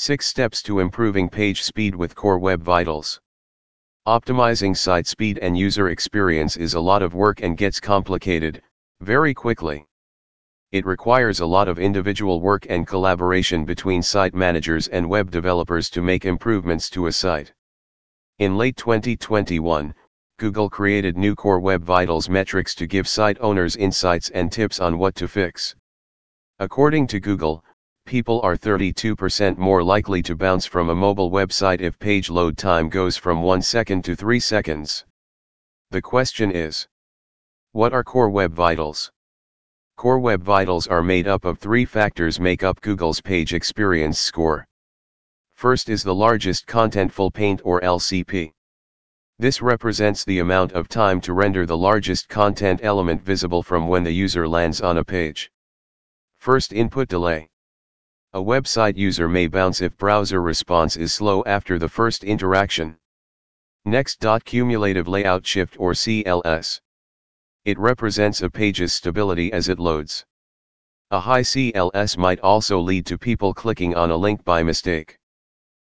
6 Steps to Improving Page Speed with Core Web Vitals. Optimizing site speed and user experience is a lot of work and gets complicated, very quickly. It requires a lot of individual work and collaboration between site managers and web developers to make improvements to a site. In late 2021, Google created new Core Web Vitals metrics to give site owners insights and tips on what to fix. According to Google, people are 32% more likely to bounce from a mobile website if page load time goes from 1 second to 3 seconds. The question is What are Core Web Vitals? Core Web Vitals are made up of three factors make up Google's page experience score. First is the largest contentful paint or LCP. This represents the amount of time to render the largest content element visible from when the user lands on a page. First input delay. A website user may bounce if browser response is slow after the first interaction. Next. Cumulative layout shift or CLS. It represents a page's stability as it loads. A high CLS might also lead to people clicking on a link by mistake.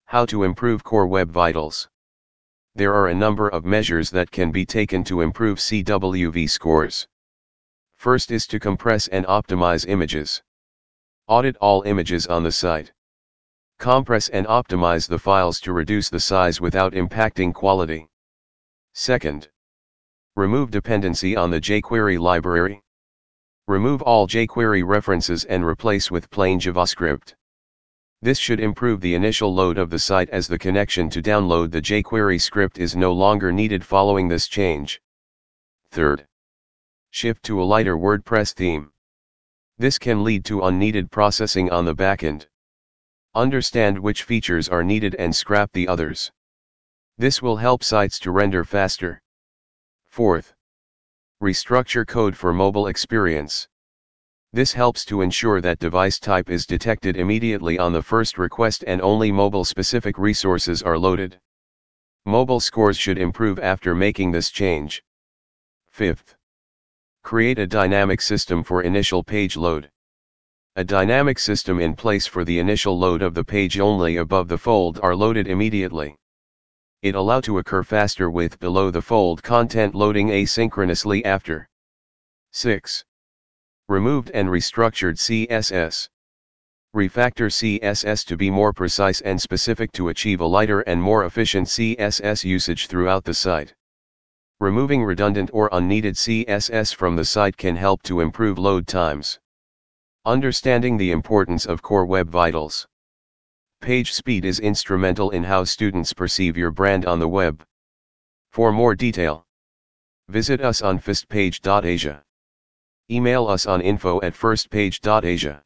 How to improve Core Web Vitals there are a number of measures that can be taken to improve CWV scores. First is to compress and optimize images. Audit all images on the site. Compress and optimize the files to reduce the size without impacting quality. Second. Remove dependency on the jQuery library. Remove all jQuery references and replace with plain JavaScript. This should improve the initial load of the site as the connection to download the jQuery script is no longer needed following this change. Third. Shift to a lighter WordPress theme. This can lead to unneeded processing on the backend. Understand which features are needed and scrap the others. This will help sites to render faster. Fourth. Restructure code for mobile experience. This helps to ensure that device type is detected immediately on the first request and only mobile-specific resources are loaded. Mobile scores should improve after making this change. Fifth. Create a dynamic system for initial page load. A dynamic system in place for the initial load of the page only above the fold are loaded immediately. It allow to occur faster with below the fold content loading asynchronously after. 6. Removed and restructured CSS. Refactor CSS to be more precise and specific to achieve a lighter and more efficient CSS usage throughout the site. Removing redundant or unneeded CSS from the site can help to improve load times. Understanding the importance of Core Web Vitals. Page speed is instrumental in how students perceive your brand on the web. For more detail, visit us on firstpage.asia. Email us on info at firstpage.asia.